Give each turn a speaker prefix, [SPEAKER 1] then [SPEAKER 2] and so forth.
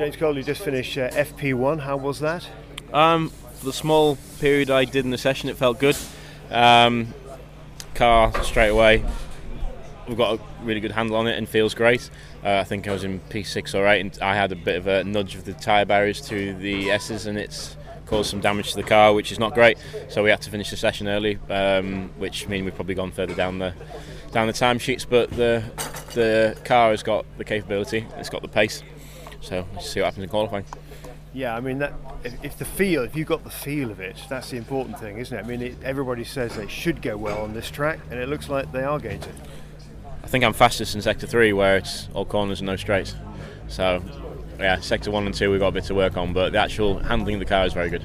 [SPEAKER 1] James Cole, you just finished uh, FP1. How was that?
[SPEAKER 2] Um, the small period I did in the session, it felt good. Um, car straight away. We've got a really good handle on it and feels great. Uh, I think I was in P6 or 8, and I had a bit of a nudge of the tyre barriers to the S's, and it's caused some damage to the car, which is not great. So we had to finish the session early, um, which means we've probably gone further down the down the timesheets. But the the car has got the capability, it's got the pace. So let's see what happens in qualifying.
[SPEAKER 1] Yeah, I mean, that, if, if the feel, if you've got the feel of it, that's the important thing, isn't it? I mean, it, everybody says they should go well on this track, and it looks like they are going to.
[SPEAKER 2] I think I'm fastest in sector three, where it's all corners and no straights. So, yeah, sector one and two we've got a bit to work on, but the actual handling of the car is very good.